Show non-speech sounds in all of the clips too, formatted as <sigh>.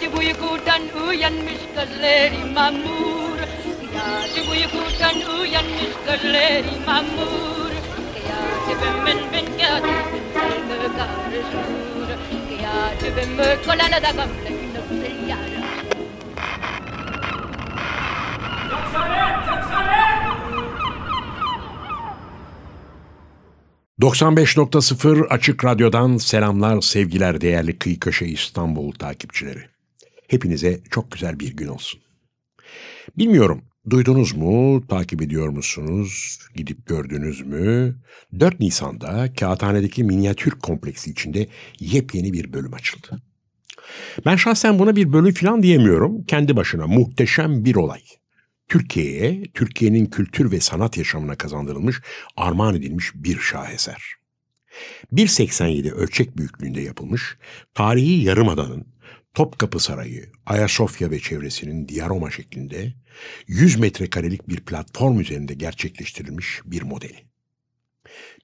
Gece uykudan uyanmış gözleri mamur. Gece uykudan uyanmış gözleri mamur. Gece ben ben gece karışır Gece ben da gamle yara 95.0 Açık Radyo'dan selamlar sevgiler değerli Kıyı Köşe İstanbul takipçileri. Hepinize çok güzel bir gün olsun. Bilmiyorum duydunuz mu, takip ediyor musunuz, gidip gördünüz mü? 4 Nisan'da Kağıthane'deki minyatür kompleksi içinde yepyeni bir bölüm açıldı. Ben şahsen buna bir bölüm falan diyemiyorum. Kendi başına muhteşem bir olay. Türkiye'ye, Türkiye'nin kültür ve sanat yaşamına kazandırılmış, armağan edilmiş bir şaheser. 1.87 ölçek büyüklüğünde yapılmış, tarihi Yarımada'nın Topkapı Sarayı, Ayasofya ve çevresinin diaroma şeklinde 100 metrekarelik bir platform üzerinde gerçekleştirilmiş bir modeli.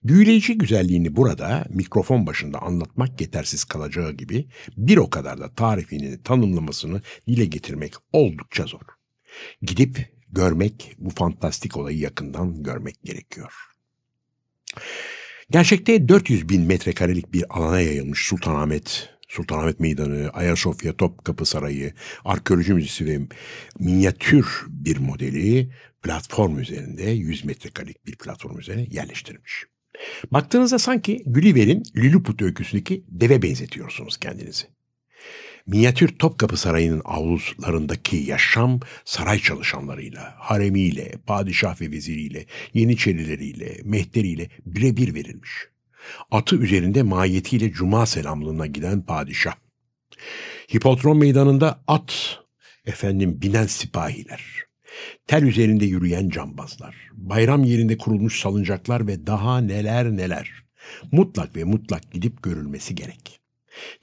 Büyüleyici güzelliğini burada mikrofon başında anlatmak yetersiz kalacağı gibi bir o kadar da tarifini, tanımlamasını dile getirmek oldukça zor. Gidip görmek, bu fantastik olayı yakından görmek gerekiyor. Gerçekte 400 bin metrekarelik bir alana yayılmış Sultanahmet, Sultanahmet Meydanı, Ayasofya Topkapı Sarayı, arkeoloji müzesi ve minyatür bir modeli platform üzerinde 100 metrekarelik bir platform üzerine yerleştirilmiş. Baktığınızda sanki Gulliver'in Lilliput öyküsündeki deve benzetiyorsunuz kendinizi. Minyatür Topkapı Sarayı'nın avlularındaki yaşam saray çalışanlarıyla, haremiyle, padişah ve veziriyle, yeniçerileriyle, mehteriyle birebir verilmiş. Atı üzerinde mahiyetiyle cuma selamlığına giden padişah. Hipotron meydanında at, efendim binen sipahiler. Tel üzerinde yürüyen cambazlar, bayram yerinde kurulmuş salıncaklar ve daha neler neler. Mutlak ve mutlak gidip görülmesi gerek.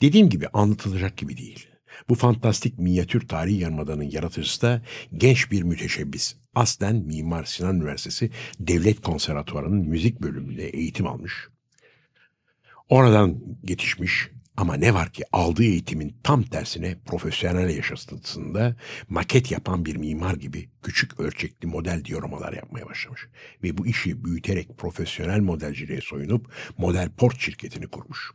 Dediğim gibi anlatılacak gibi değil. Bu fantastik minyatür tarihi yarmadanın yaratıcısı da genç bir müteşebbis. Aslen Mimar Sinan Üniversitesi Devlet Konservatuvarı'nın müzik bölümünde eğitim almış. Oradan yetişmiş ama ne var ki aldığı eğitimin tam tersine profesyonel yaşantısında maket yapan bir mimar gibi küçük ölçekli model diorabalar yapmaya başlamış. Ve bu işi büyüterek profesyonel modelciliğe soyunup model port şirketini kurmuş.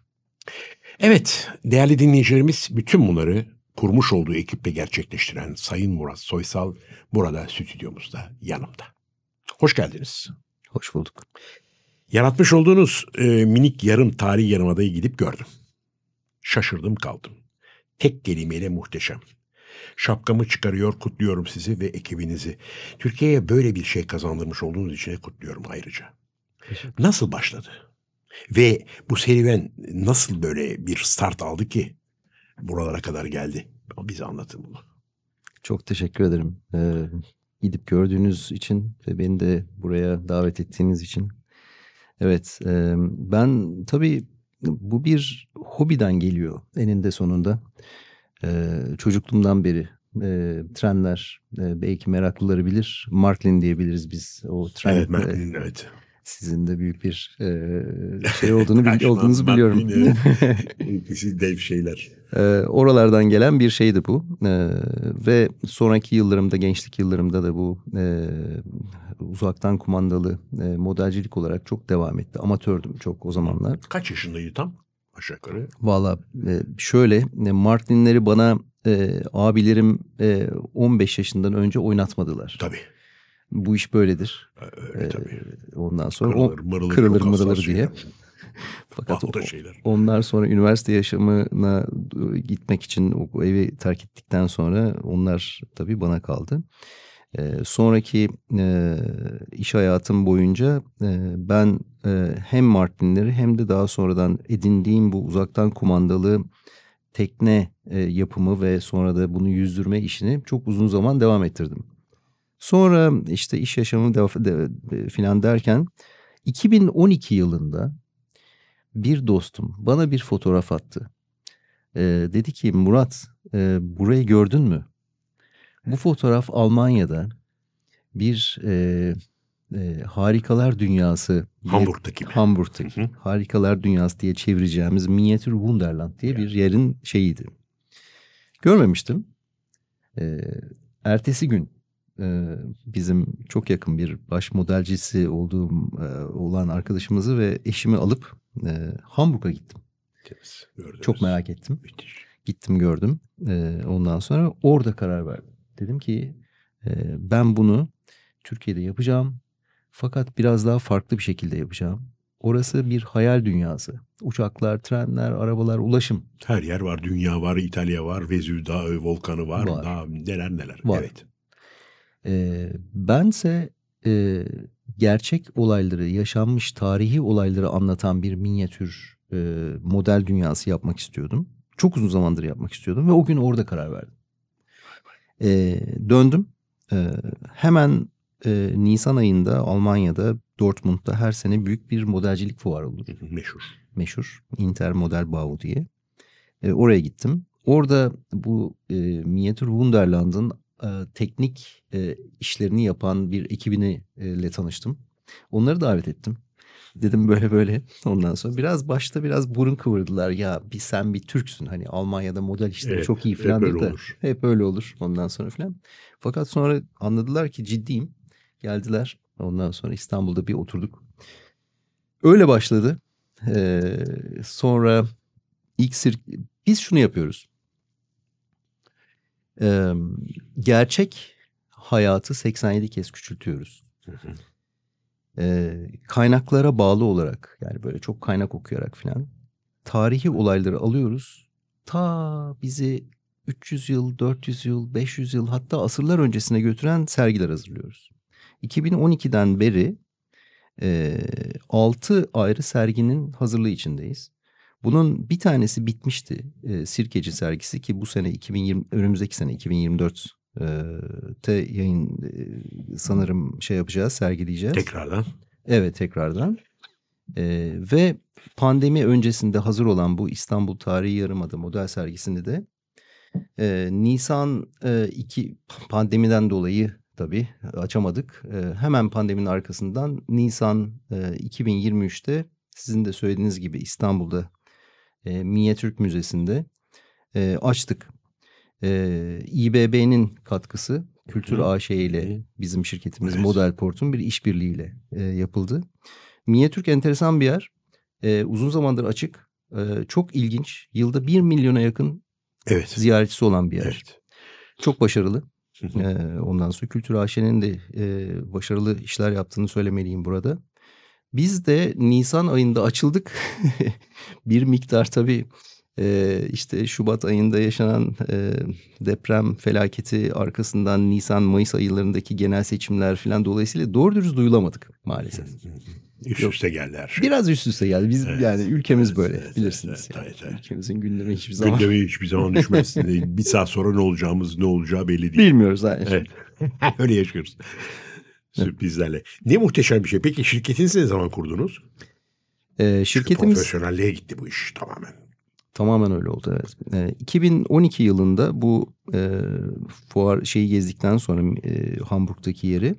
Evet, değerli dinleyicilerimiz bütün bunları kurmuş olduğu ekiple gerçekleştiren Sayın Murat Soysal burada stüdyomuzda yanımda. Hoş geldiniz. Hoş bulduk. Yaratmış olduğunuz e, minik yarım tarihi yarımadayı gidip gördüm. Şaşırdım kaldım. Tek kelimeyle muhteşem. Şapkamı çıkarıyor, kutluyorum sizi ve ekibinizi. Türkiye'ye böyle bir şey kazandırmış olduğunuz için kutluyorum ayrıca. Nasıl başladı? Ve bu serüven nasıl böyle bir start aldı ki buralara kadar geldi? Bize anlatın bunu. Çok teşekkür ederim. Ee, gidip gördüğünüz için ve beni de buraya davet ettiğiniz için. Evet, e, ben tabii bu bir hobiden geliyor eninde sonunda. Ee, çocukluğumdan beri e, trenler e, belki meraklıları bilir. Marklin diyebiliriz biz o tren. Evet, Marklin, evet. Sizin de büyük bir e, şey olduğunu bil, olduğunuzu biliyorum. Siz <laughs> dev şeyler. E, oralardan gelen bir şeydi bu. E, ve sonraki yıllarımda, gençlik yıllarımda da bu e, uzaktan kumandalı e, modelcilik olarak çok devam etti. Amatördüm çok o zamanlar. Kaç yaşındaydı tam? Aşağı yukarı. Valla e, şöyle e, Martinleri bana e, abilerim e, 15 yaşından önce oynatmadılar. Tabii. Bu iş böyledir. Öyle tabii. Ondan sonra kırılır, o, mırılır, kırılır mırılır diye. Şeyler. <laughs> Fakat o, şeyler. onlar sonra üniversite yaşamına gitmek için o evi terk ettikten sonra onlar tabii bana kaldı. Ee, sonraki e, iş hayatım boyunca e, ben e, hem Martinleri hem de daha sonradan edindiğim bu uzaktan kumandalı tekne e, yapımı ve sonra da bunu yüzdürme işini çok uzun zaman devam ettirdim. Sonra işte iş yaşamı de, de, de, filan derken 2012 yılında bir dostum bana bir fotoğraf attı. E, dedi ki Murat e, burayı gördün mü? Bu fotoğraf Almanya'da bir e, e, harikalar dünyası. Hamburg'daki mi? Hamburg'taki. Hı hı. Harikalar dünyası diye çevireceğimiz minyatür Wunderland diye bir yerin şeyiydi. Görmemiştim. E, ertesi gün bizim çok yakın bir baş modelcisi olduğum olan arkadaşımızı ve eşimi alıp Hamburg'a gittim. Gördünüz. Çok merak ettim. Müthiş. Gittim gördüm. Ondan sonra orada karar verdim. Dedim ki ben bunu Türkiye'de yapacağım. Fakat biraz daha farklı bir şekilde yapacağım. Orası bir hayal dünyası. Uçaklar, trenler, arabalar, ulaşım. Her yer var. Dünya var, İtalya var, Vezüv Dağı volkanı var. Var. Daha neler neler. Var. Evet. Ee, bense e, gerçek olayları, yaşanmış tarihi olayları anlatan bir minyatür e, model dünyası yapmak istiyordum. Çok uzun zamandır yapmak istiyordum ve o gün orada karar verdim. E, döndüm. E, hemen e, Nisan ayında Almanya'da Dortmund'da her sene büyük bir modelcilik fuarı olur. Meşhur. Meşhur Inter Model Bau diye. E, oraya gittim. Orada bu e, Minyatür Wunderland'ın e, teknik e, işlerini yapan bir ekibini ile tanıştım. Onları davet ettim. Dedim böyle böyle <laughs> ondan sonra biraz başta biraz burun kıvırdılar ya bir sen bir Türksün hani Almanya'da model işleri Evet, çok iyi hep falan öyle dedi. olur. Hep öyle olur ondan sonra falan. Fakat sonra anladılar ki ciddiyim. Geldiler ondan sonra İstanbul'da bir oturduk. Öyle başladı. Ee, sonra ilk sirk biz şunu yapıyoruz. Ee, gerçek hayatı 87 kez küçültüyoruz. Ee, kaynaklara bağlı olarak yani böyle çok kaynak okuyarak filan tarihi olayları alıyoruz. Ta bizi 300 yıl, 400 yıl, 500 yıl hatta asırlar öncesine götüren sergiler hazırlıyoruz. 2012'den beri e, 6 ayrı serginin hazırlığı içindeyiz. Bunun bir tanesi bitmişti. E, Sirkeci sergisi ki bu sene 2020 önümüzdeki sene 2024 e, te yayın e, sanırım şey yapacağız, sergileyeceğiz. Tekrardan. Evet tekrardan. E, ve pandemi öncesinde hazır olan bu İstanbul Tarihi Yarımada model sergisini de e, Nisan e, 2 pandemiden dolayı tabii açamadık. E, hemen pandeminin arkasından Nisan e, 2023'te sizin de söylediğiniz gibi İstanbul'da e, Minyatürk Müzesi'nde e, açtık. E, İBB'nin katkısı Kültür. AŞ ile bizim şirketimiz Evet. Model Port'un bir işbirliğiyle e, yapıldı. Minyatürk enteresan bir yer. E, uzun zamandır açık. E, çok ilginç. Yılda bir milyona yakın Evet. ziyaretçisi olan bir yer. Evet. Çok başarılı. Ee, ondan sonra Kültür AŞ'nin de e, başarılı işler yaptığını söylemeliyim burada. Biz de Nisan ayında açıldık. <laughs> bir miktar tabii e, işte Şubat ayında yaşanan e, deprem felaketi arkasından Nisan-Mayıs aylarındaki genel seçimler falan dolayısıyla doğru dürüst duyulamadık maalesef. Üst Yok. üste geldi her şey. Biraz üst üste geldi. Biz Evet, yani ülkemiz evet, böyle evet, bilirsiniz. evet, yani. evet, evet. Ülkemizin gündemi hiçbir zaman Gündeme hiçbir zaman düşmez. <laughs> bir saat sonra ne olacağımız ne olacağı belli değil. bilmiyoruz. Yani. Evet. <laughs> Öyle yaşıyoruz. Sürprizlerle. Ne muhteşem bir şey. Peki şirketinizi ne zaman kurdunuz? Ee, Çünkü şirketimiz profesyonelliğe gitti bu iş tamamen. Tamamen öyle oldu evet. Ee, 2012 yılında bu e, fuar şeyi gezdikten sonra e, Hamburg'daki yeri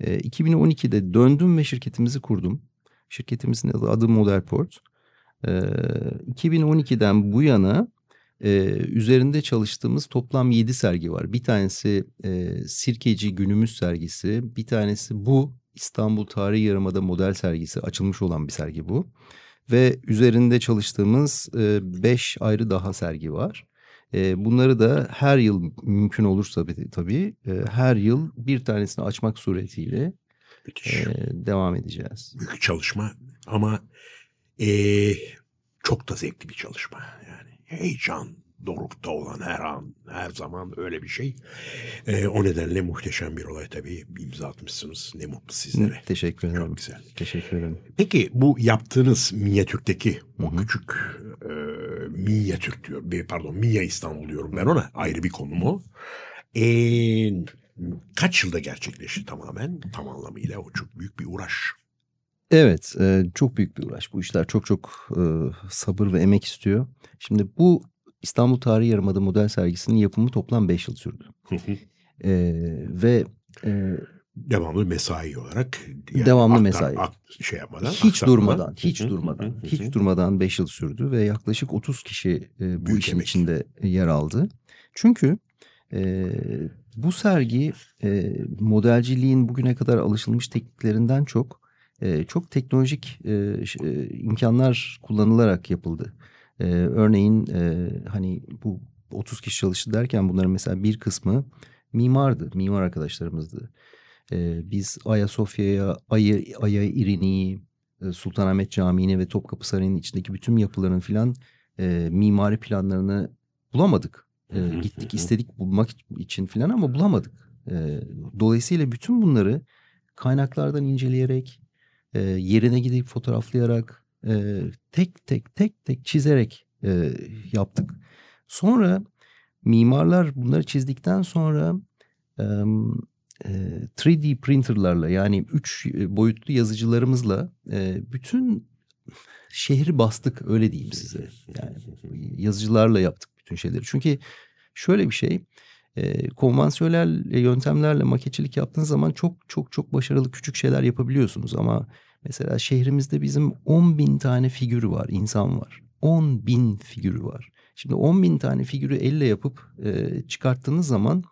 e, 2012'de döndüm ve şirketimizi kurdum. Şirketimizin adı, adı Modelport. E, 2012'den bu yana e, üzerinde çalıştığımız toplam 7 sergi var. Bir tanesi e, Sirkeci Günümüz sergisi, bir tanesi bu İstanbul Tarihi Yarımada model sergisi açılmış olan bir sergi bu. Ve üzerinde çalıştığımız 5 ayrı daha sergi var. E, bunları da her yıl mümkün olursa tabii, e, her yıl bir tanesini açmak suretiyle Müthiş. e, devam edeceğiz. Büyük çalışma ama eee, çok da zevkli bir çalışma. Yani heyecan dorukta olan her an, her zaman öyle bir şey. Eee, o nedenle muhteşem bir olay tabii. İmza atmışsınız. Ne mutlu sizlere. Teşekkür ederim. Çok güzel. Teşekkür ederim. Peki bu yaptığınız minyatürkteki o küçük e, minyatür diyor. Bir, pardon Minya İstanbul diyorum ben ona. Ayrı bir konum o. E, kaç yılda gerçekleşti tamamen? Tam anlamıyla o çok büyük bir uğraş. Evet, e, çok büyük bir uğraş. Bu işler çok çok e, sabır ve emek istiyor. Şimdi bu İstanbul Tarihi Yarımada model sergisinin yapımı toplam 5 yıl sürdü. E, ve e, Devamlı mesai olarak. Devamlı aktar- mesai. ak- şey yapmadan. hiç durmadan, hiç durmadan, hiç durmadan 5 yıl sürdü ve yaklaşık 30 kişi e, bu Büyük işin emek. içinde yer aldı. Çünkü e, bu sergi e, modelciliğin bugüne kadar alışılmış tekniklerinden çok e, çok teknolojik e, e, imkanlar kullanılarak yapıldı. E, örneğin e, hani bu 30 kişi çalıştı derken bunların mesela bir kısmı mimardı, mimar arkadaşlarımızdı. E, biz Ayasofya'ya, Ay'a, Ay'a İrini'yi, e, Sultanahmet Camii'ni ve Topkapı Sarayı'nın içindeki bütün yapıların filan e, mimari planlarını bulamadık. E, gittik istedik bulmak için filan ama bulamadık. E, dolayısıyla bütün bunları kaynaklardan inceleyerek, e, yerine gidip fotoğraflayarak, e, tek tek tek tek çizerek e, yaptık. Sonra mimarlar bunları çizdikten sonra e, 3D printerlarla yani üç boyutlu yazıcılarımızla e, bütün şehri bastık öyle diyeyim size. Yani <laughs> yazıcılarla yaptık bütün şeyleri. Çünkü şöyle bir şey e, konvansiyonel yöntemlerle maketçilik yaptığınız zaman çok çok çok başarılı küçük şeyler yapabiliyorsunuz ama mesela şehrimizde bizim 10 bin tane figürü var, insan var. 10 bin figürü var. Şimdi 10 bin tane figürü elle yapıp e, çıkarttığınız zaman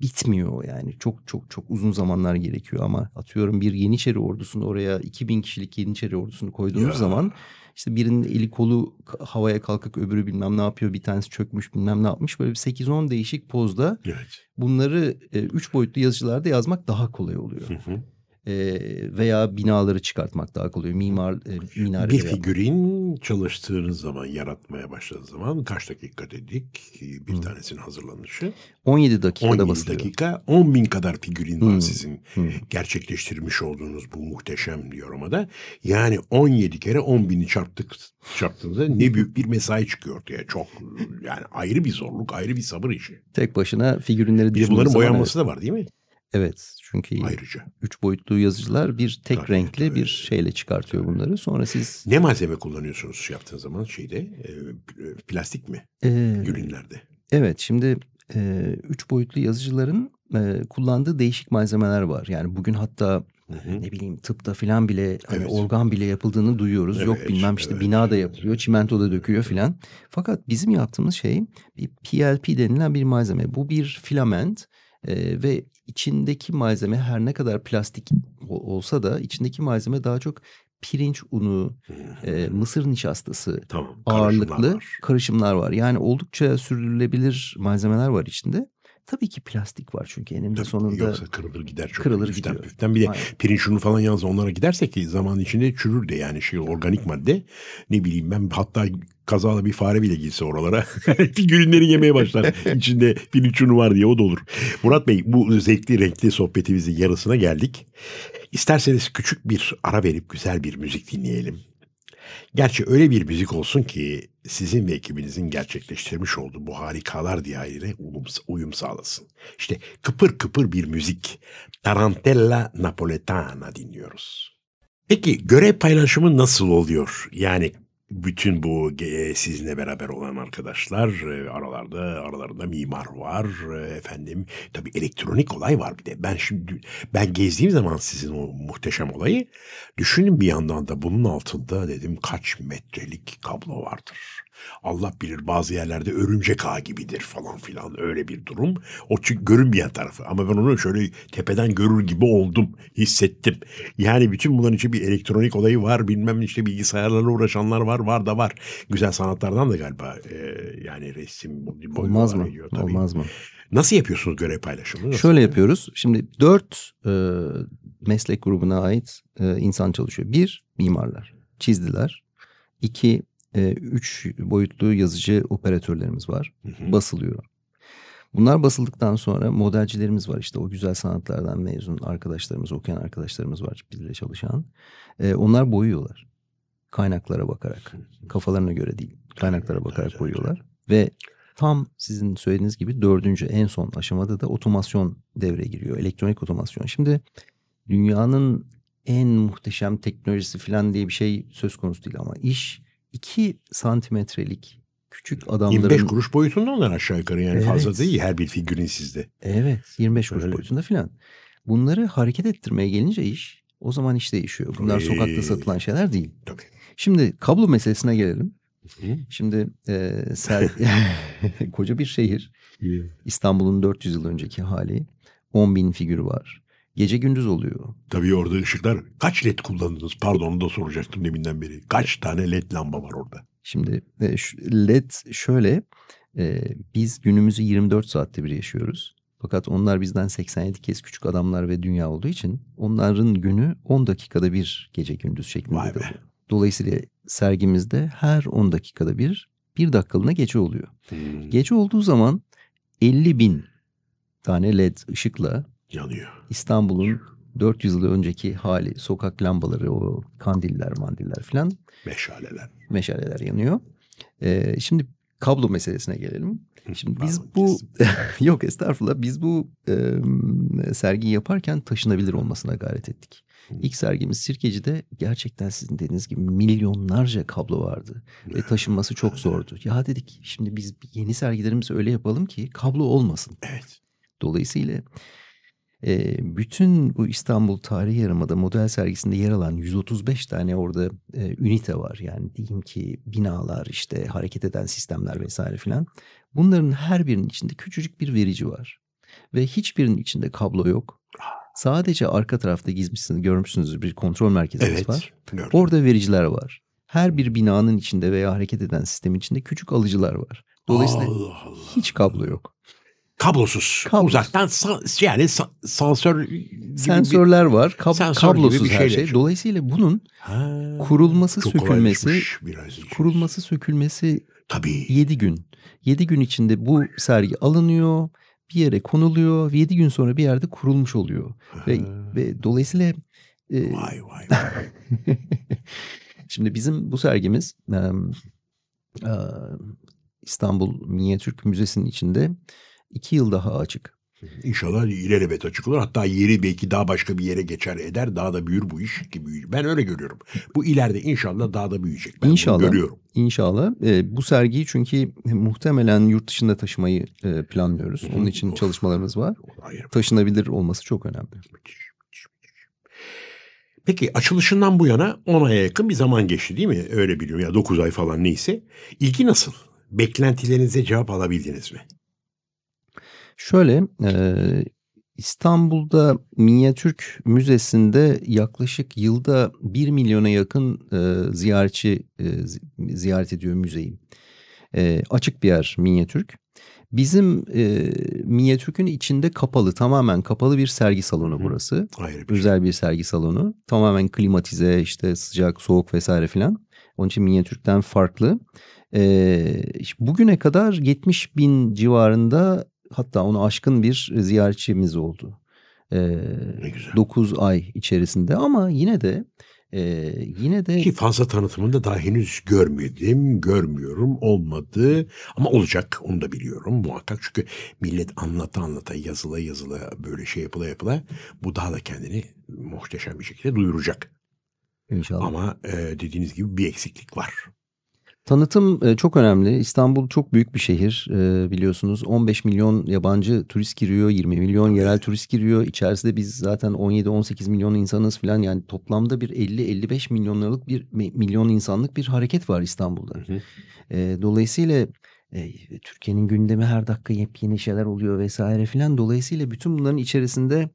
bitmiyor yani. Çok çok çok uzun zamanlar gerekiyor ama atıyorum bir Yeniçeri ordusunu oraya 2000 kişilik Yeniçeri ordusunu koyduğunuz Ya. zaman işte birinin eli kolu havaya kalkık öbürü bilmem ne yapıyor bir tanesi çökmüş bilmem ne yapmış böyle bir 8-10 değişik pozda Evet. bunları 3 boyutlu yazıcılarda yazmak daha kolay oluyor. Hı hı. E, veya binaları çıkartmak daha kolay. Mimar e, minareleri Bir yapmak. figürin çalıştığınız zaman, yaratmaya başladığınız zaman kaç dakika dedik bir tanesinin hazırlanışı? 17 dakikada 17 basılıyor. dakika 10 bin kadar figürin var sizin gerçekleştirmiş olduğunuz bu muhteşem diyorumada. Yani 17 kere 10 bini çarptık çarptığınızda ne büyük bir mesai çıkıyor ortaya. Çok yani ayrı bir zorluk, ayrı bir sabır işi. Tek başına Bir de düşündüğünüz bunların boyanması da var değil mi? Evet, evet çünkü Ayrıca. üç boyutlu yazıcılar bir tek Tabii, renkli tabii. bir şeyle çıkartıyor bunları. Sonra siz Ne malzeme kullanıyorsunuz yaptığınız zaman şeyde? e, plastik mi? e, Ürünlerde. evet şimdi e, üç boyutlu yazıcıların e, kullandığı değişik malzemeler var. Yani bugün hatta Hı hı. ne bileyim tıpta filan bile hani Evet. organ bile yapıldığını duyuyoruz. Yok Evet, bilmem işte evet. bina da yapılıyor, çimento da döküyor filan. Fakat bizim yaptığımız şey bir PLP denilen bir malzeme. Bu bir filament e, ve içindeki malzeme her ne kadar plastik olsa da içindeki malzeme daha çok pirinç unu, e, mısır nişastası Tamam. ağırlıklı karışımlar var. karışımlar var. Yani oldukça sürdürülebilir malzemeler var içinde. Tabii ki plastik var çünkü eninde Tabii, sonunda Yoksa kırılır gider çok. kırılır Püften gidiyor. püften. Bir de Aynen. pirinç unu falan yalnız onlara gidersek ki zaman içinde çürür de yani şey organik madde. Ne bileyim ben hatta kazala bir fare bile girse oralara <laughs> figürinleri yemeye başlar. <laughs> İçinde pirinç unu var diye o da olur. Murat Bey bu zevkli renkli sohbetimizin yarısına geldik. İsterseniz küçük bir ara verip güzel bir müzik dinleyelim. Gerçi öyle bir müzik olsun ki sizin ve ekibinizin gerçekleştirmiş olduğu bu harikalar uyum, uyum sağlasın. İşte kıpır kıpır bir müzik. Tarantella Napoletana dinliyoruz. Peki görev paylaşımı nasıl oluyor? Yani bütün bu sizinle beraber olan arkadaşlar e, aralarda aralarında mimar var e, efendim tabii elektronik olay var bir de ben şimdi ben gezdiğim zaman sizin o muhteşem olayı düşünün bir yandan da bunun altında dedim kaç metrelik kablo vardır. Allah bilir bazı yerlerde örümcek ağı gibidir falan filan öyle bir durum. O çünkü görünmeyen tarafı ama ben onu şöyle tepeden görür gibi oldum hissettim. Yani bütün bunların için bir elektronik olayı var bilmem işte bilgisayarlarla uğraşanlar var var da var. Güzel sanatlardan da galiba e, yani resim olmaz mı? geliyor tabii. Olmaz mı? Nasıl yapıyorsunuz görev paylaşımını? Nasıl? Şöyle yapıyoruz. Şimdi dört e, meslek grubuna ait e, insan çalışıyor. Bir, mimarlar. Çizdiler. İki, e, üç boyutlu yazıcı operatörlerimiz var. Hı hı. Basılıyor. Bunlar basıldıktan sonra modelcilerimiz var. İşte o güzel sanatlardan mezun arkadaşlarımız, okuyan arkadaşlarımız var bizle çalışan. E, onlar boyuyorlar. Kaynaklara bakarak. Kafalarına göre değil. Kaynaklara bakarak boyuyorlar. Ve tam sizin söylediğiniz gibi dördüncü en son aşamada da otomasyon devreye giriyor. Elektronik otomasyon. Şimdi dünyanın en muhteşem teknolojisi falan diye bir şey söz konusu değil ama iş 2 santimetrelik küçük adamların... 25 kuruş boyutunda onlar aşağı yukarı yani Evet. fazla değil her bir figürün sizde. Evet 25 kuruş Öyle. boyutunda filan. Bunları hareket ettirmeye gelince iş o zaman iş değişiyor. Bunlar Tabii. sokakta satılan şeyler değil. Tabii. Şimdi kablo meselesine gelelim. Hı. Şimdi e, ser... <laughs> <laughs> koca bir şehir. İstanbul'un 400 yıl önceki hali. 10 bin figürü var. Gece gündüz oluyor. Tabii orada ışıklar kaç led kullandınız? Pardon onu da soracaktım deminden beri. Kaç tane led lamba var orada? Şimdi e, LED şöyle e, biz günümüzü 24 saatte bir yaşıyoruz. Fakat onlar bizden 87 kez küçük adamlar ve dünya olduğu için onların günü 10 dakikada bir gece gündüz şeklinde. Vay be. oluyor. Dolayısıyla sergimizde her 10 dakikada bir bir dakikalığına gece oluyor. Hmm, Gece olduğu zaman 50 bin tane LED ışıkla yanıyor. İstanbul'un 400 yıl önceki hali sokak lambaları o kandiller mandiller falan Meşaleler. meşaleler yanıyor. Ee, şimdi kablo meselesine gelelim. Şimdi biz bu <laughs> yok estağfurullah biz bu e, sergiyi yaparken taşınabilir olmasına gayret ettik. İlk sergimiz Sirkeci'de gerçekten sizin dediğiniz gibi milyonlarca kablo vardı ve <laughs> taşınması çok zordu. Ya dedik şimdi biz yeni sergilerimizi öyle yapalım ki kablo olmasın. Evet. Dolayısıyla e, bütün bu İstanbul Tarihi Yarımada model sergisinde yer alan 135 tane orada e, ünite var. Yani diyeyim ki binalar işte hareket eden sistemler vesaire filan. Bunların her birinin içinde küçücük bir verici var. Ve hiçbirinin içinde kablo yok. Sadece arka tarafta gizmişsiniz, görmüşsünüz bir kontrol merkezimiz Evet. var. Gördüm. Orada vericiler var. Her bir binanın içinde veya hareket eden sistemin içinde küçük alıcılar var. Dolayısıyla Allah Allah. hiç kablo yok. Kablosuz. Kablosuz. Uzaktan yani sansör gibi bir- Sensörler var, kab- Sensör gibi kablosuz bir her şey. Dolayısıyla bunun Ha, kurulması, sökülmesi, kurulması, sökülmesi Tabii. 7 gün. 7 gün içinde bu sergi alınıyor, bir yere konuluyor ve 7 gün sonra bir yerde kurulmuş oluyor. Ve, ve dolayısıyla e, Vay vay vay. <laughs> şimdi bizim bu sergimiz e, e, İstanbul Minyatürk Müzesi'nin içinde 2 yıl daha açık. İnşallah ilelebet açık olur. Hatta yeri belki daha başka bir yere geçer eder. Daha da büyür bu iş ki büyür. Ben öyle görüyorum. Bu ileride inşallah daha da büyüyecek. Ben İnşallah. görüyorum. İnşallah. E, bu sergiyi çünkü muhtemelen yurt dışında taşımayı e, planlıyoruz. Onun için Of. çalışmalarımız var. Ayrı. Taşınabilir olması çok önemli. Müthiş. Peki açılışından bu yana 10 aya yakın bir zaman geçti değil mi? Öyle biliyorum ya 9 ay falan neyse. İlgi nasıl? Beklentilerinize cevap alabildiniz mi? Şöyle e, İstanbul'da Minyatürk Müzesi'nde yaklaşık yılda 1 milyona yakın e, ziyaretçi e, zi- ziyaret ediyor müzeyi. E, açık bir yer Minyatürk. Bizim e, Minyatürk'ün içinde kapalı, tamamen kapalı bir sergi salonu Hı burası. Ayrı bir şey. Özel bir sergi salonu. Tamamen klimatize, işte sıcak, soğuk vesaire filan. Onun için Minyatürk'ten farklı. İşte bugüne kadar 70 bin civarında hatta onu aşkın bir ziyaretçimiz oldu. Ee, Ne güzel. 9 ay içerisinde ama yine de e, yine de Ki fazla tanıtımını da daha henüz görmedim, görmüyorum, olmadı. Ama olacak, onu da biliyorum muhakkak. Çünkü millet anlata anlata, yazıla yazıla, böyle şey yapıla yapıla bu daha da kendini muhteşem bir şekilde duyuracak. inşallah. Ama e, dediğiniz gibi bir eksiklik var. Tanıtım e, çok önemli. İstanbul çok büyük bir şehir e, biliyorsunuz. 15 milyon yabancı turist giriyor, 20 milyon yerel turist giriyor. İçerisinde biz zaten 17-18 milyon insanız falan. Yani toplamda bir 50-55 milyonluk bir milyon insanlık bir hareket var İstanbul'da. Hı hı. E, dolayısıyla Türkiye'nin gündemi her dakika yepyeni şeyler oluyor vesaire filan. Dolayısıyla bütün bunların içerisinde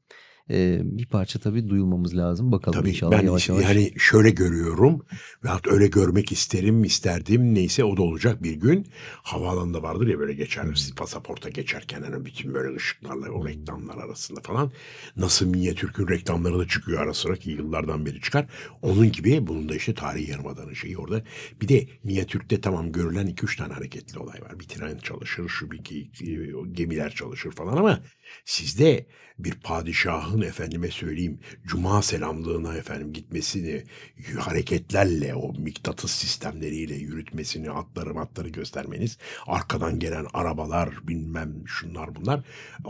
e, bir parça tabii duyulmamız lazım. Bakalım Tabii inşallah ben yavaş yavaş. yani şöyle görüyorum veyahut öyle görmek isterim, isterdim neyse o da olacak bir gün. Havaalanında vardır ya böyle geçer Hmm. siz pasaporta geçerken hani bütün böyle ışıklarla o reklamlar arasında falan. Nasıl Minyatürk'ün reklamları da çıkıyor ara sıra ki yıllardan beri çıkar. Onun gibi bunun da işte tarihi yarımadanın şeyi orada. Bir de Minyatürk'te tamam görülen iki üç tane hareketli olay var. Bir tren çalışır, şu bir gemiler çalışır falan ama sizde bir padişahın efendime söyleyeyim cuma selamlığına efendim gitmesini hareketlerle o mıknatıs sistemleriyle yürütmesini atları matları göstermeniz arkadan gelen arabalar bilmem şunlar bunlar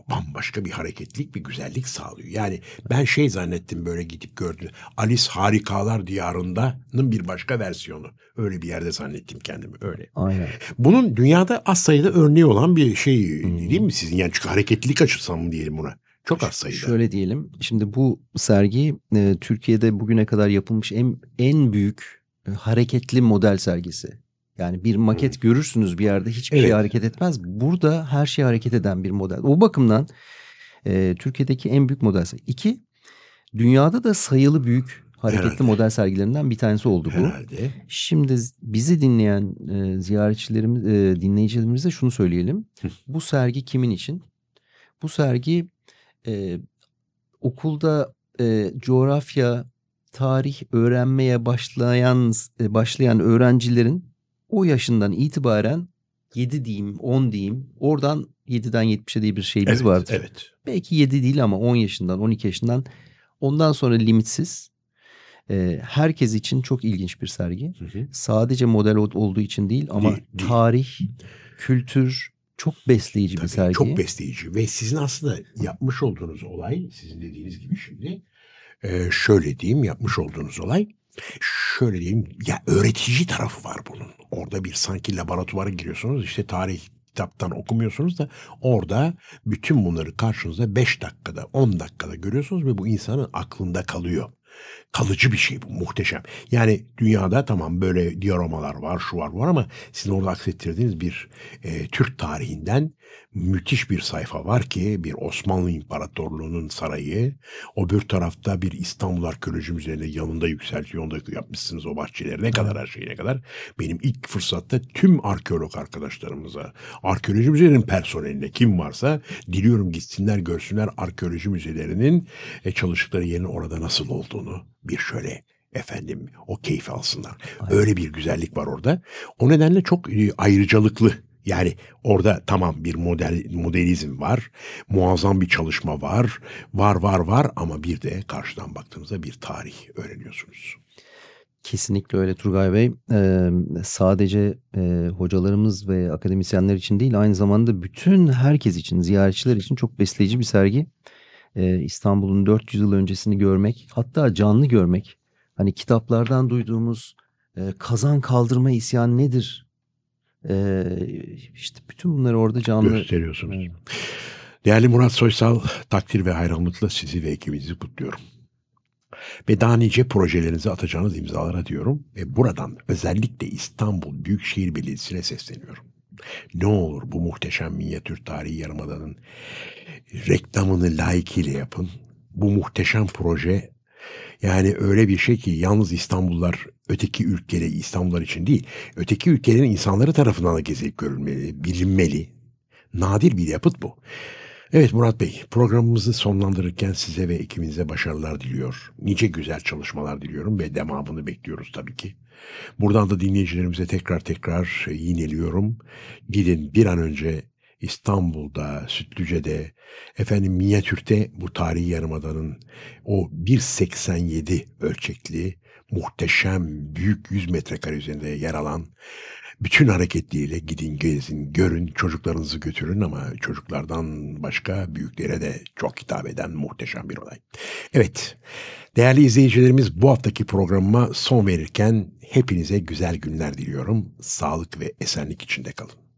bambaşka bir hareketlik bir güzellik sağlıyor. Yani ben şey zannettim böyle gidip gördüm. Alice Harikalar Diyarında'nın bir başka versiyonu. Öyle bir yerde zannettim kendimi öyle. Aynen. Bunun dünyada az sayıda örneği olan bir şey değil mi sizin? Yani çünkü hareketlilik açısından mı diyelim buna? Çok az sayıda. Şöyle diyelim. Şimdi bu sergi e, Türkiye'de bugüne kadar yapılmış en en büyük e, hareketli model sergisi. Yani bir maket görürsünüz bir yerde hiçbir şey Evet. hareket etmez. Burada her şey hareket eden bir model. O bakımdan e, Türkiye'deki en büyük model. İki, dünyada da sayılı büyük hareketli Herhalde. model sergilerinden bir tanesi oldu bu. Herhalde. Şimdi bizi dinleyen e, ziyaretçilerimiz, e, dinleyicilerimize şunu söyleyelim. Bu sergi kimin için? Bu sergi e, okulda e, coğrafya, tarih öğrenmeye başlayan e, başlayan öğrencilerin o yaşından itibaren 7 diyeyim, 10 diyeyim. Oradan 7'den 70'e diye bir şeyimiz Evet, vardır. evet. Belki 7 değil ama 10 yaşından, 12 yaşından. Ondan sonra limitsiz. E, herkes için çok ilginç bir sergi. Hı hı. Sadece model ol- olduğu için değil ama Değil, değil. tarih, kültür çok besleyici bir Tabii, sergi. Çok besleyici ve sizin aslında yapmış olduğunuz olay sizin dediğiniz gibi şimdi e, şöyle diyeyim yapmış olduğunuz olay şöyle diyeyim ya öğretici tarafı var bunun. Orada bir sanki laboratuvara giriyorsunuz işte tarih kitaptan okumuyorsunuz da orada bütün bunları karşınızda 5 dakikada 10 dakikada görüyorsunuz ve bu insanın aklında kalıyor. Kalıcı bir şey bu muhteşem. Yani dünyada tamam böyle dioramalar var şu var var ama sizin orada aksettirdiğiniz bir e, Türk tarihinden müthiş bir sayfa var ki bir Osmanlı İmparatorluğu'nun sarayı. O bir tarafta bir İstanbul Arkeoloji Müzesi'nin yanında yükseltiyor. Onda yapmışsınız o bahçeleri ne kadar her şeyine kadar. Benim ilk fırsatta tüm arkeolog arkadaşlarımıza, arkeoloji müzelerinin personeline kim varsa diliyorum gitsinler görsünler arkeoloji müzelerinin e, çalıştıkları yerin orada nasıl olduğunu bir şöyle efendim o keyfi alsınlar. Öyle bir güzellik var orada. O nedenle çok e, ayrıcalıklı. Yani orada tamam bir model modelizm var. Muazzam bir çalışma var. Var var var ama bir de karşıdan baktığınızda bir tarih öğreniyorsunuz. Kesinlikle öyle Turgay Bey. Ee, sadece e, hocalarımız ve akademisyenler için değil aynı zamanda bütün herkes için, ziyaretçiler için çok besleyici bir sergi. Ee, İstanbul'un 400 yıl öncesini görmek, hatta canlı görmek. Hani kitaplardan duyduğumuz e, kazan kaldırma isyan nedir? Ee, işte bütün bunları orada canlı Gösteriyorsunuz. Evet. Değerli Murat Soysal, takdir ve hayranlıkla sizi ve ekibinizi kutluyorum. Ve daha nice projelerinizi atacağınız imzalara diyorum ve buradan özellikle İstanbul Büyükşehir Belediyesi'ne sesleniyorum. Ne olur bu muhteşem minyatür tarihi yarımadanın reklamını layıkıyla yapın. Bu muhteşem proje yani öyle bir şey ki yalnız İstanbullular öteki ülkeleri İstanbullular için değil, öteki ülkelerin insanları tarafından da gezilip görülmeli, bilinmeli. Nadir bir yapıt bu. Evet Murat Bey, programımızı sonlandırırken size ve ekibinize başarılar diliyor. Nice güzel çalışmalar diliyorum ve devamını bekliyoruz tabii ki. Buradan da dinleyicilerimize tekrar tekrar yineliyorum. Gidin bir an önce İstanbul'da, Sütlüce'de, efendim minyatürte bu tarihi yarımadanın o 1.87 ölçekli muhteşem büyük 100 metrekare üzerinde yer alan bütün hareketleriyle gidin gezin, görün, çocuklarınızı götürün ama çocuklardan başka büyüklere de çok hitap eden muhteşem bir olay. Evet, değerli izleyicilerimiz bu haftaki programıma son verirken hepinize güzel günler diliyorum. Sağlık ve esenlik içinde kalın.